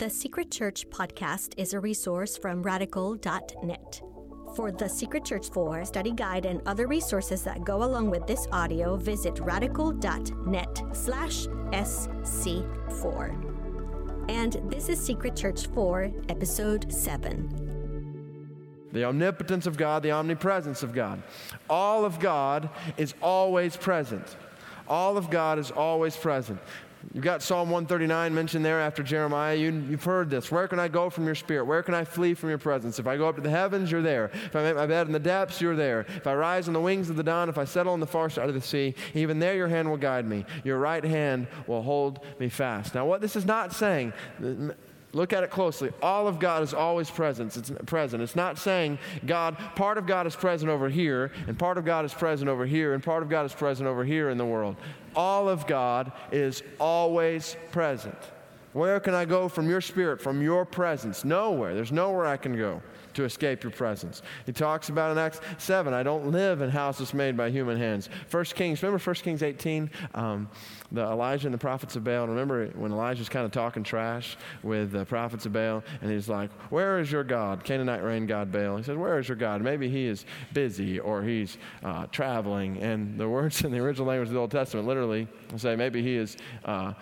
The Secret Church podcast is a resource from radical.net. For the Secret Church 4 study guide and other resources that go along with this audio, visit radical.net slash SC4. And this is Secret Church 4, Episode 7. The omnipotence of God, the omnipresence of God. All of God is always present. All of God is always present. You've got Psalm 139 mentioned there after Jeremiah. You, have heard this. Where can I go from your spirit? Where can I flee from your presence? If I go up to the heavens, you're there. If I make my bed in the depths, you're there. If I rise on the wings of the dawn, if I settle on the far side of the sea, even there your hand will guide me. Your right hand will hold me fast. Now, what this is not saying, Look at it closely. All of God is always present. It's present. It's not saying God, part of God is present over here, and part of God is present over here, and part of God is present over here in the world. All of God is always present. Where can I go from your spirit, from your presence? Nowhere. There's nowhere I can go to escape your presence. He talks about in Acts 7, I don't live in houses made by human hands. First Kings, remember 1 Kings 18? Um, the Elijah and the prophets of Baal. remember when Elijah's kind of talking trash with the prophets of Baal, and he's like, Where is your God? Canaanite rain god Baal. He says, Where is your God? Maybe he is busy or he's uh, traveling. And the words in the original language of the Old Testament literally say, Maybe he is uh,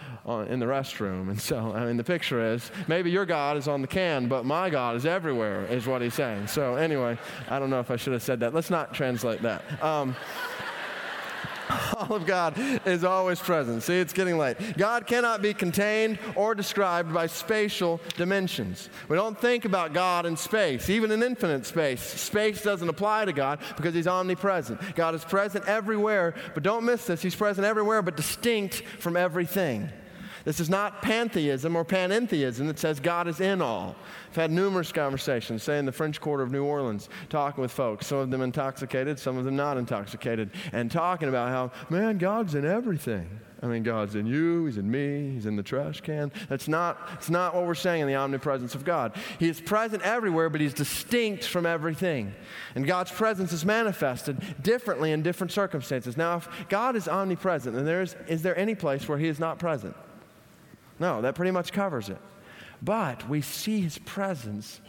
in the restroom. And so, I mean, the picture is, maybe your God is on the can, but my God is everywhere, is what saying. So, anyway, I don't know if I should have said that. Let's not translate that. Um, all of God is always present. See, it's getting late. God cannot be contained or described by spatial dimensions. We don't think about God in space, even in infinite space. Space doesn't apply to God because He's omnipresent. God is present everywhere, but don't miss this. He's present everywhere, but distinct from everything. This is not pantheism or panentheism that says God is in all. I've had numerous conversations, say in the French Quarter of New Orleans, talking with folks, some of them intoxicated, some of them not intoxicated, and talking about how, man, God's in everything. I mean, God's in you, He's in me, He's in the trash can. That's not, that's not what we're saying in the omnipresence of God. He is present everywhere, but He's distinct from everything. And God's presence is manifested differently in different circumstances. Now, if God is omnipresent, then there is, is there any place where He is not present? No, that pretty much covers it. But we see his presence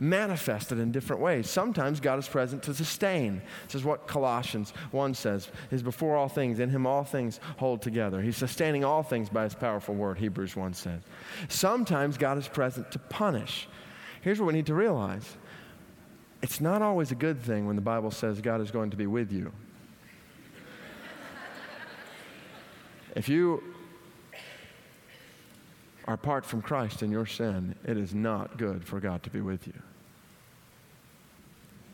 manifested in different ways. Sometimes God is present to sustain. This is what Colossians 1 says is before all things, in him all things hold together. He's sustaining all things by his powerful word, Hebrews 1 says. Sometimes God is present to punish. Here's what we need to realize it's not always a good thing when the Bible says God is going to be with you. If you are apart from Christ in your sin, it is not good for God to be with you.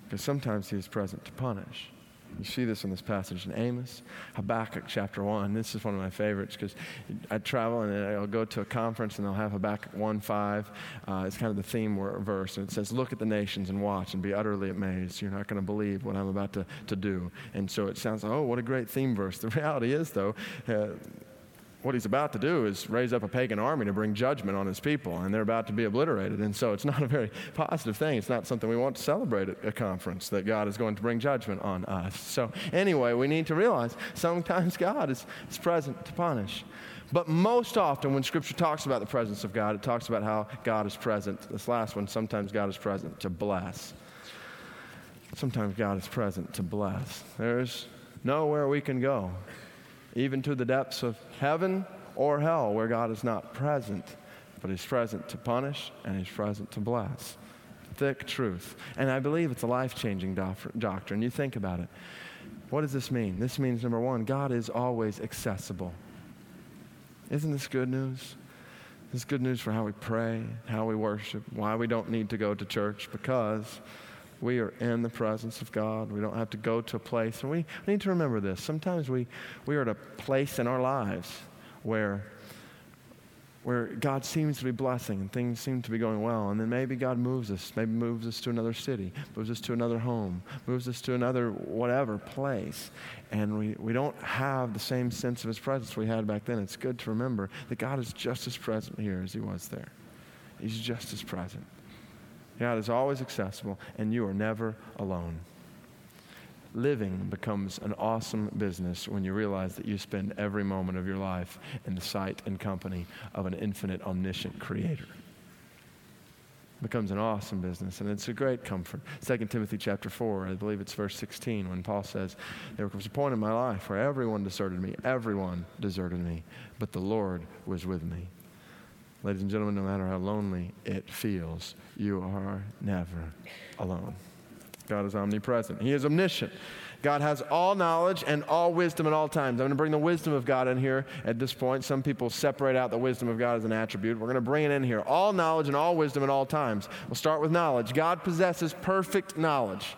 Because sometimes He is present to punish. You see this in this passage in Amos, Habakkuk chapter 1. This is one of my favorites because I travel and I'll go to a conference and they'll have Habakkuk 1 5. Uh, it's kind of the theme verse. And it says, Look at the nations and watch and be utterly amazed. You're not going to believe what I'm about to, to do. And so it sounds like, oh, what a great theme verse. The reality is, though, uh, what he's about to do is raise up a pagan army to bring judgment on his people, and they're about to be obliterated. And so it's not a very positive thing. It's not something we want to celebrate at a conference that God is going to bring judgment on us. So, anyway, we need to realize sometimes God is, is present to punish. But most often, when Scripture talks about the presence of God, it talks about how God is present. This last one, sometimes God is present to bless. Sometimes God is present to bless. There's nowhere we can go even to the depths of heaven or hell where God is not present, but He's present to punish and He's present to bless. Thick truth. And I believe it's a life changing doctrine. You think about it. What does this mean? This means, number one, God is always accessible. Isn't this good news? This is good news for how we pray, how we worship, why we don't need to go to church, because we are in the presence of God. We don't have to go to a place. And we, need to remember this. Sometimes we, we are at a place in our lives where, where God seems to be blessing and things seem to be going well. And then maybe God moves us, maybe moves us to another city, moves us to another home, moves us to another whatever place. And we, we don't have the same sense of His presence we had back then. It's good to remember that God is just as present here as He was there. He's just as present. God is always accessible, and you are never alone. Living becomes an awesome business when you realize that you spend every moment of your life in the sight and company of an infinite, omniscient creator. It becomes an awesome business and it's a great comfort 2 timothy chapter 4 i believe it's verse 16 when paul says there was a point in my life where everyone deserted me everyone deserted me but the lord was with me ladies and gentlemen no matter how lonely it feels you are never alone god is omnipresent he is omniscient God has all knowledge and all wisdom at all times. I'm going to bring the wisdom of God in here at this point. Some people separate out the wisdom of God as an attribute. We're going to bring it in here. All knowledge and all wisdom at all times. We'll start with knowledge. God possesses perfect knowledge.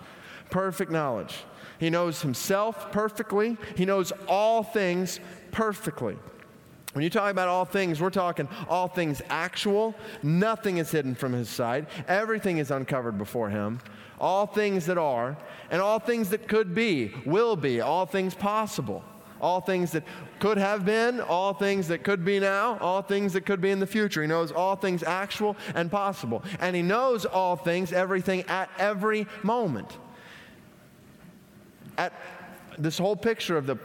Perfect knowledge. He knows himself perfectly, he knows all things perfectly. When you talk about all things, we're talking all things actual. Nothing is hidden from his sight. Everything is uncovered before him all things that are, and all things that could be, will be, all things possible, all things that could have been, all things that could be now, all things that could be in the future. He knows all things actual and possible. And He knows all things, everything at every moment. At this whole picture of the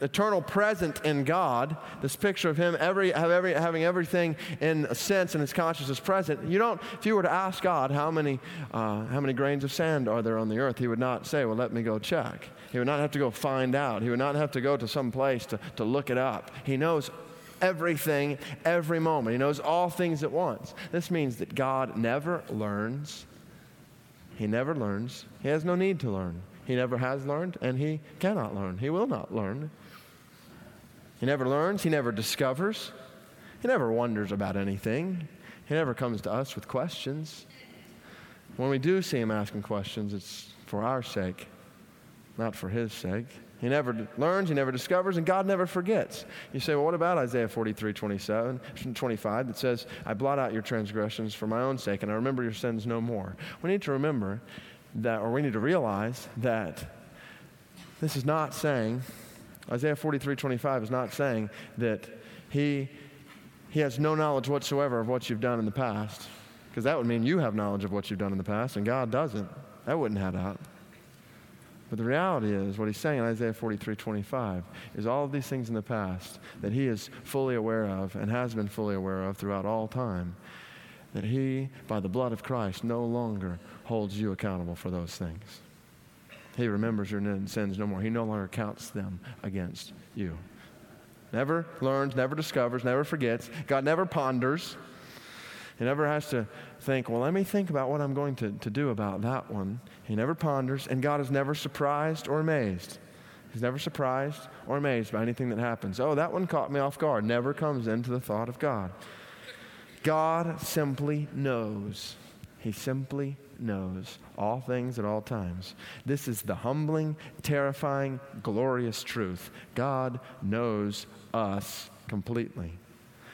eternal present in God, this picture of Him every, every, having everything in a sense in His consciousness present, you don't, if you were to ask God how many, uh, how many grains of sand are there on the earth, He would not say, Well, let me go check. He would not have to go find out. He would not have to go to some place to, to look it up. He knows everything every moment, He knows all things at once. This means that God never learns. He never learns. He has no need to learn. He never has learned, and he cannot learn. He will not learn. He never learns, he never discovers, he never wonders about anything. He never comes to us with questions. When we do see him asking questions, it's for our sake, not for his sake. He never learns, he never discovers, and God never forgets. You say, well, what about Isaiah 43, 27, 25 that says, I blot out your transgressions for my own sake, and I remember your sins no more? We need to remember that, or we need to realize that this is not saying Isaiah 43 25 is not saying that he, he has no knowledge whatsoever of what you've done in the past, because that would mean you have knowledge of what you've done in the past, and God doesn't. That wouldn't add up. But the reality is, what he's saying in Isaiah 43 25 is all of these things in the past that he is fully aware of and has been fully aware of throughout all time, that he, by the blood of Christ, no longer holds you accountable for those things. He remembers your sins no more. He no longer counts them against you. Never learns, never discovers, never forgets. God never ponders. He never has to think, well, let me think about what I'm going to, to do about that one. He never ponders, and God is never surprised or amazed. He's never surprised or amazed by anything that happens. Oh, that one caught me off guard. Never comes into the thought of God. God simply knows. He simply knows all things at all times. This is the humbling, terrifying, glorious truth. God knows us completely.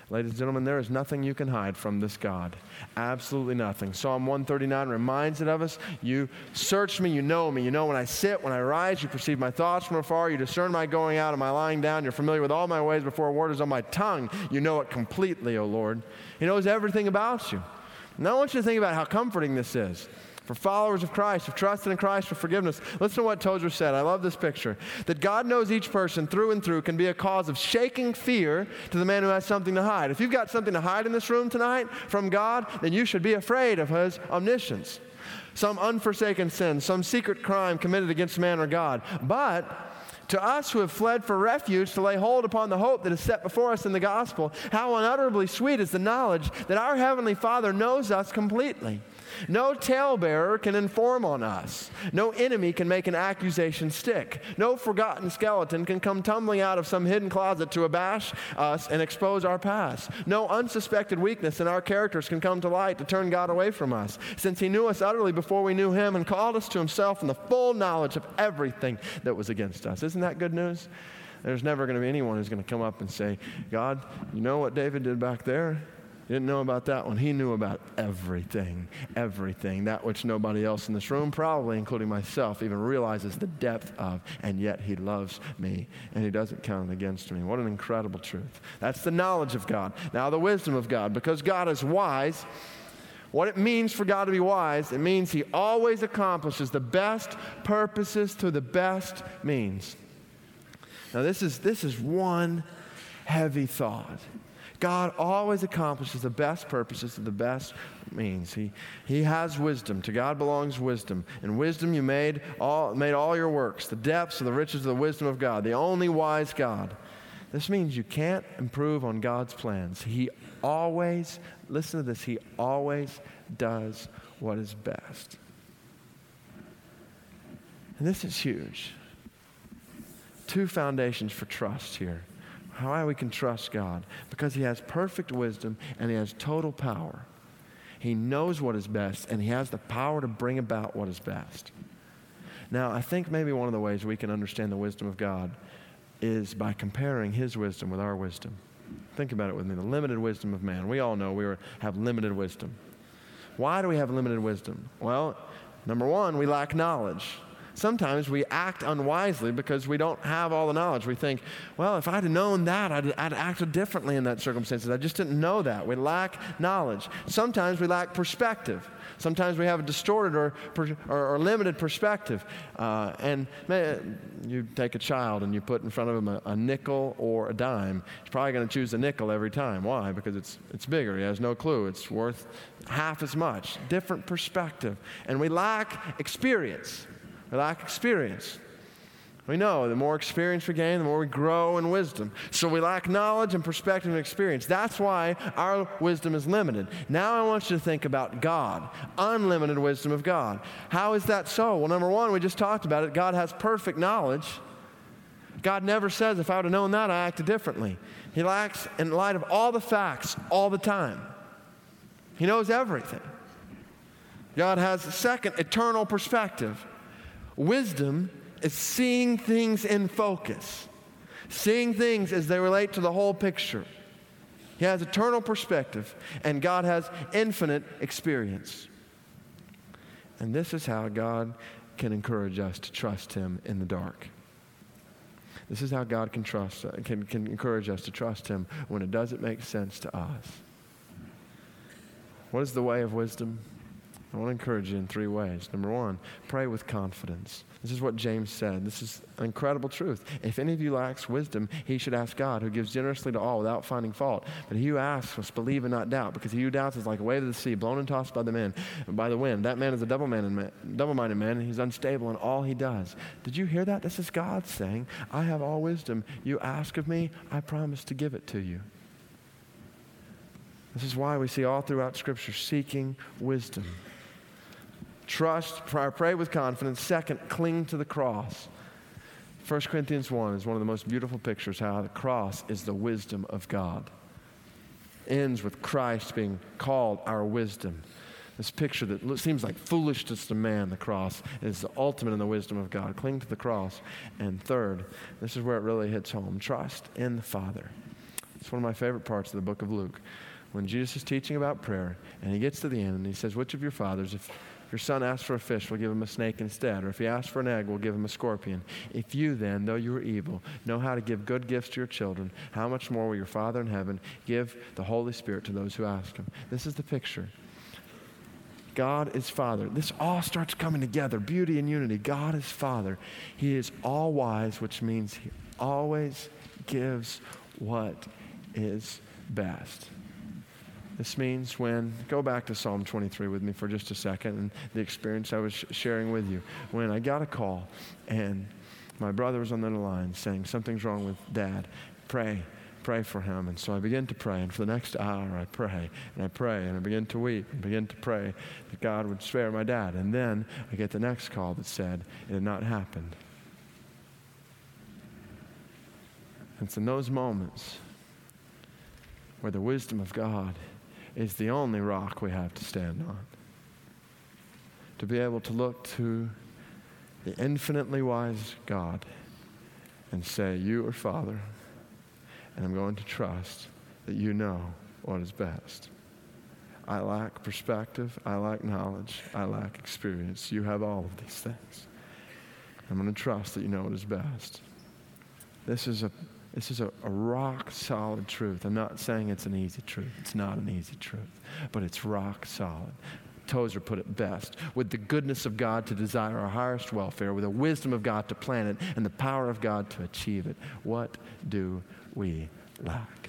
Ladies and gentlemen, there is nothing you can hide from this God. Absolutely nothing. Psalm 139 reminds it of us. You search me, you know me. You know when I sit, when I rise, you perceive my thoughts from afar. You discern my going out and my lying down. You're familiar with all my ways before a word is on my tongue. You know it completely, O Lord. He knows everything about you. Now I want you to think about how comforting this is for followers of Christ, who've trusted in Christ for forgiveness. Listen to what Tozer said. I love this picture. That God knows each person through and through can be a cause of shaking fear to the man who has something to hide. If you've got something to hide in this room tonight from God, then you should be afraid of his omniscience. Some unforsaken sin, some secret crime committed against man or God. But to us who have fled for refuge to lay hold upon the hope that is set before us in the gospel, how unutterably sweet is the knowledge that our Heavenly Father knows us completely. No talebearer can inform on us. No enemy can make an accusation stick. No forgotten skeleton can come tumbling out of some hidden closet to abash us and expose our past. No unsuspected weakness in our characters can come to light to turn God away from us, since He knew us utterly before we knew Him and called us to Himself in the full knowledge of everything that was against us. Isn't that good news? There's never going to be anyone who's going to come up and say, God, you know what David did back there? He didn't know about that one. He knew about everything, everything. That which nobody else in this room, probably including myself, even realizes the depth of. And yet he loves me and he doesn't count against me. What an incredible truth. That's the knowledge of God. Now, the wisdom of God. Because God is wise, what it means for God to be wise, it means he always accomplishes the best purposes through the best means. Now, this is, this is one heavy thought. God always accomplishes the best purposes of the best means. He, he has wisdom. To God belongs wisdom. And wisdom you made all, made all your works, the depths and the riches of the wisdom of God, the only wise God. This means you can't improve on God's plans. He always, listen to this, He always does what is best. And this is huge. Two foundations for trust here. How we can trust God? Because He has perfect wisdom and He has total power. He knows what is best and He has the power to bring about what is best. Now, I think maybe one of the ways we can understand the wisdom of God is by comparing His wisdom with our wisdom. Think about it with me the limited wisdom of man. We all know we have limited wisdom. Why do we have limited wisdom? Well, number one, we lack knowledge sometimes we act unwisely because we don't have all the knowledge. We think, well, if I'd known that, I'd, I'd acted differently in that circumstances. I just didn't know that. We lack knowledge. Sometimes we lack perspective. Sometimes we have a distorted or, or, or limited perspective. Uh, and man, you take a child and you put in front of him a, a nickel or a dime. He's probably going to choose the nickel every time. Why? Because it's, it's bigger. He has no clue. It's worth half as much. Different perspective. And we lack experience. We lack experience. We know the more experience we gain, the more we grow in wisdom. So we lack knowledge and perspective and experience. That's why our wisdom is limited. Now I want you to think about God, unlimited wisdom of God. How is that so? Well, number one, we just talked about it. God has perfect knowledge. God never says, if I would have known that, I acted differently. He lacks in light of all the facts all the time. He knows everything. God has a second, eternal perspective. Wisdom is seeing things in focus, seeing things as they relate to the whole picture. He has eternal perspective, and God has infinite experience. And this is how God can encourage us to trust Him in the dark. This is how God can trust, uh, can, can encourage us to trust Him when it doesn't make sense to us. What is the way of wisdom? I want to encourage you in three ways. Number one, pray with confidence. This is what James said. This is an incredible truth. If any of you lacks wisdom, he should ask God, who gives generously to all without finding fault. But he who asks must believe and not doubt, because he who doubts is like a wave of the sea, blown and tossed by the man, by the wind. That man is a double-minded man, double-minded man, and he's unstable in all he does. Did you hear that? This is God saying, I have all wisdom. You ask of me, I promise to give it to you. This is why we see all throughout Scripture seeking wisdom. Trust, pray with confidence. Second, cling to the cross. 1 Corinthians 1 is one of the most beautiful pictures how the cross is the wisdom of God. Ends with Christ being called our wisdom. This picture that seems like foolishness to man, the cross, is the ultimate in the wisdom of God. Cling to the cross. And third, this is where it really hits home trust in the Father. It's one of my favorite parts of the book of Luke. When Jesus is teaching about prayer, and he gets to the end and he says, Which of your fathers, if if your son asks for a fish, we'll give him a snake instead. Or if he asks for an egg, we'll give him a scorpion. If you then, though you are evil, know how to give good gifts to your children, how much more will your Father in heaven give the Holy Spirit to those who ask him? This is the picture. God is Father. This all starts coming together beauty and unity. God is Father. He is all wise, which means He always gives what is best. This means when, go back to Psalm 23 with me for just a second and the experience I was sh- sharing with you. When I got a call and my brother was on the line saying, Something's wrong with dad, pray, pray for him. And so I began to pray. And for the next hour, I pray and I pray and I begin to weep and begin to pray that God would spare my dad. And then I get the next call that said it had not happened. It's in those moments where the wisdom of God is the only rock we have to stand on. To be able to look to the infinitely wise God and say, You are Father, and I'm going to trust that you know what is best. I lack perspective, I lack knowledge, I lack experience. You have all of these things. I'm going to trust that you know what is best. This is a this is a, a, rock solid truth. I'm not saying it's an easy truth. It's not an easy truth, but it's rock solid. Tozer put it best with the goodness of God to desire our highest welfare, with the wisdom of God to plan it, and the power of God to achieve it. What do we lack?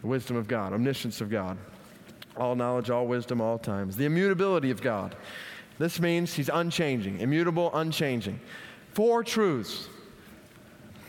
the wisdom of God, omniscience of God, all knowledge, all wisdom, all times. The immutability of God. This means he's unchanging, immutable, unchanging. Four truths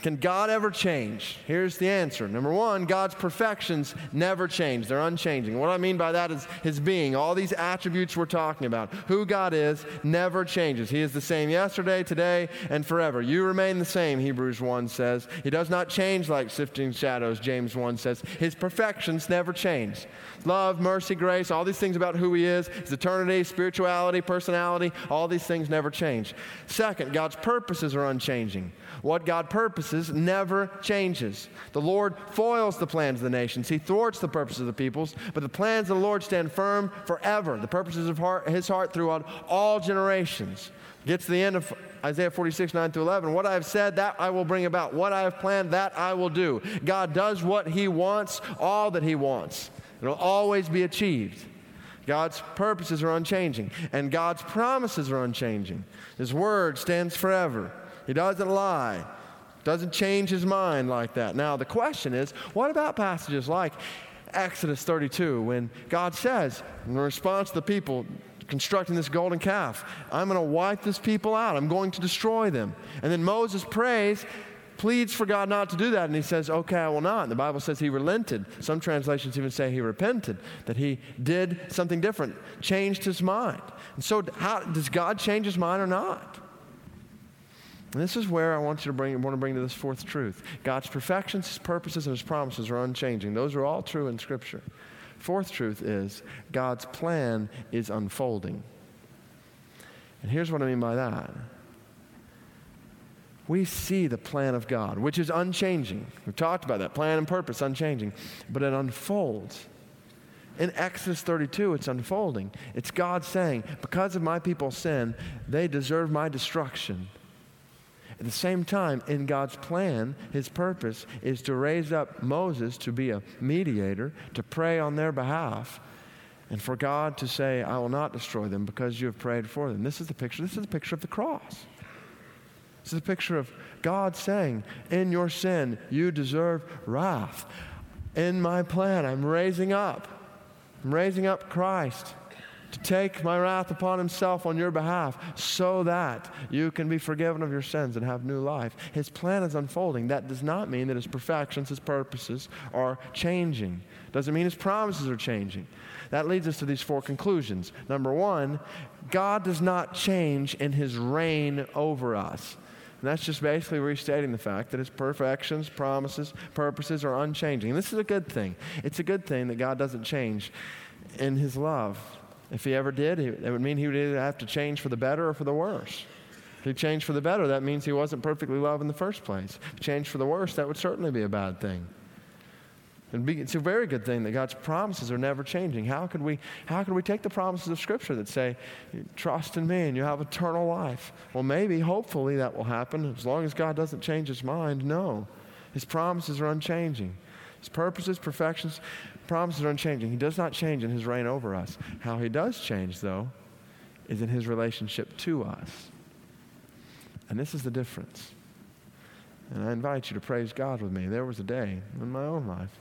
can God ever change? Here's the answer. Number one, God's perfections never change, they're unchanging. What I mean by that is his being, all these attributes we're talking about. Who God is never changes. He is the same yesterday, today, and forever. You remain the same, Hebrews 1 says. He does not change like sifting shadows, James 1 says. His perfections never change. Love, mercy, grace, all these things about who he is, his eternity, spirituality, personality, all these things never change. Second, God's purposes are unchanging. What God purposes never changes. The Lord foils the plans of the nations. He thwarts the purposes of the peoples, but the plans of the Lord stand firm forever. The purposes of heart, his heart throughout all generations. Get to the end of Isaiah 46, 9 through 11. What I have said, that I will bring about. What I have planned, that I will do. God does what he wants, all that he wants. It'll always be achieved. God's purposes are unchanging, and God's promises are unchanging. His word stands forever. He doesn't lie, doesn't change his mind like that. Now, the question is what about passages like Exodus 32 when God says, in response to the people, constructing this golden calf. I'm going to wipe this people out. I'm going to destroy them. And then Moses prays, pleads for God not to do that, and he says, Okay, I will not. And the Bible says he relented. Some translations even say he repented, that he did something different, changed his mind. And so, how, does God change his mind or not? And this is where I want you to bring, want to bring to this fourth truth. God's perfections, His purposes, and His promises are unchanging. Those are all true in Scripture. Fourth truth is God's plan is unfolding. And here's what I mean by that. We see the plan of God, which is unchanging. We've talked about that plan and purpose, unchanging. But it unfolds. In Exodus 32, it's unfolding. It's God saying, Because of my people's sin, they deserve my destruction. At the same time, in God's plan, his purpose is to raise up Moses to be a mediator, to pray on their behalf, and for God to say, I will not destroy them because you have prayed for them. This is the picture. This is the picture of the cross. This is a picture of God saying, In your sin, you deserve wrath. In my plan, I'm raising up. I'm raising up Christ to take my wrath upon himself on your behalf so that you can be forgiven of your sins and have new life. His plan is unfolding. That does not mean that his perfections, his purposes are changing. Doesn't mean his promises are changing. That leads us to these four conclusions. Number one, God does not change in his reign over us. And that's just basically restating the fact that his perfections, promises, purposes are unchanging. And this is a good thing. It's a good thing that God doesn't change in his love. If he ever did, it would mean he would either have to change for the better or for the worse. If he changed for the better, that means he wasn't perfectly loved in the first place. If he changed for the worse, that would certainly be a bad thing. it's a very good thing that God's promises are never changing. How could, we, how could we take the promises of Scripture that say, trust in me and you have eternal life? Well, maybe, hopefully, that will happen as long as God doesn't change his mind. No. His promises are unchanging. His purposes, perfections, promises are unchanging. He does not change in his reign over us. How he does change, though, is in his relationship to us. And this is the difference. And I invite you to praise God with me. There was a day in my own life,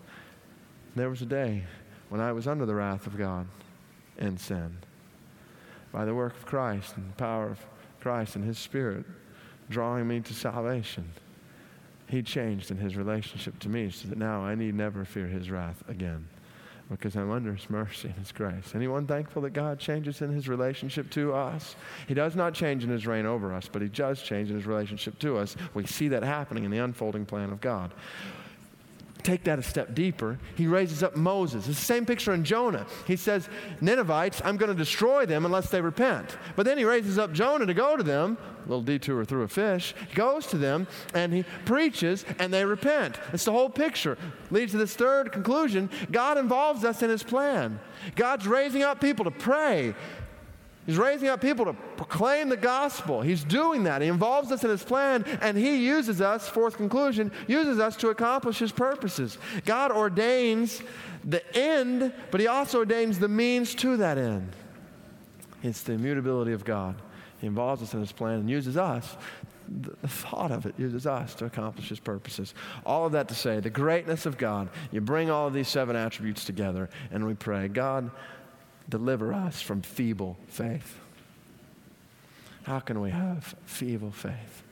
there was a day when I was under the wrath of God and sin. By the work of Christ and the power of Christ and His Spirit drawing me to salvation, He changed in His relationship to me so that now I need never fear His wrath again because I'm under His mercy and His grace. Anyone thankful that God changes in His relationship to us? He does not change in His reign over us, but He does change in His relationship to us. We see that happening in the unfolding plan of God take that a step deeper, he raises up Moses. It's the same picture in Jonah. He says, Ninevites, I'm going to destroy them unless they repent. But then he raises up Jonah to go to them, a little detour through a fish, goes to them, and he preaches, and they repent. It's the whole picture. Leads to this third conclusion God involves us in his plan. God's raising up people to pray He's raising up people to proclaim the gospel. He's doing that. He involves us in his plan, and he uses us, fourth conclusion, uses us to accomplish his purposes. God ordains the end, but he also ordains the means to that end. It's the immutability of God. He involves us in his plan and uses us the, thought of it uses us to accomplish his purposes. All of that to say, the greatness of God, you bring all of these seven attributes together, and we pray, God, deliver us from feeble faith. How can we have feeble faith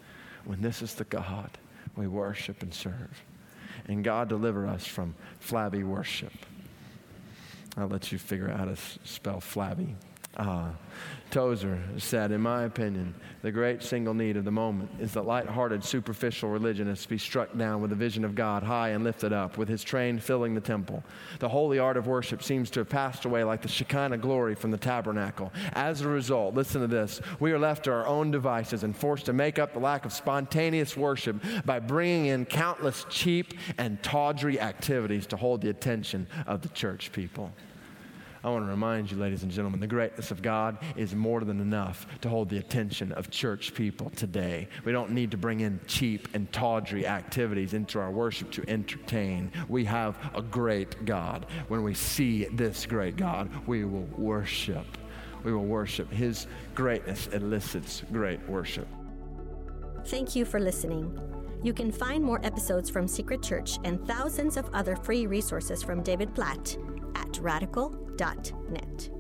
when this is the God we worship and serve? And God, deliver us from flabby worship. I'll let you figure out how to spell flabby. Uh, Tozer said, In my opinion, the great single need of the moment is that light-hearted, superficial religionists be struck down with the vision of God high and lifted up, with his train filling the temple. The holy art of worship seems to have passed away like the Shekinah glory from the tabernacle. As a result, listen to this, we are left to our own devices and forced to make up the lack of spontaneous worship by bringing in countless cheap and tawdry activities to hold the attention of the church people. I want to remind you, ladies and gentlemen, the greatness of God is more than enough to hold the attention of church people today. We don't need to bring in cheap and tawdry activities into our worship to entertain. We have a great God. When we see this great God, we will worship. We will worship. His greatness elicits great worship. Thank you for listening. You can find more episodes from Secret Church and thousands of other free resources from David Platt at radical.net.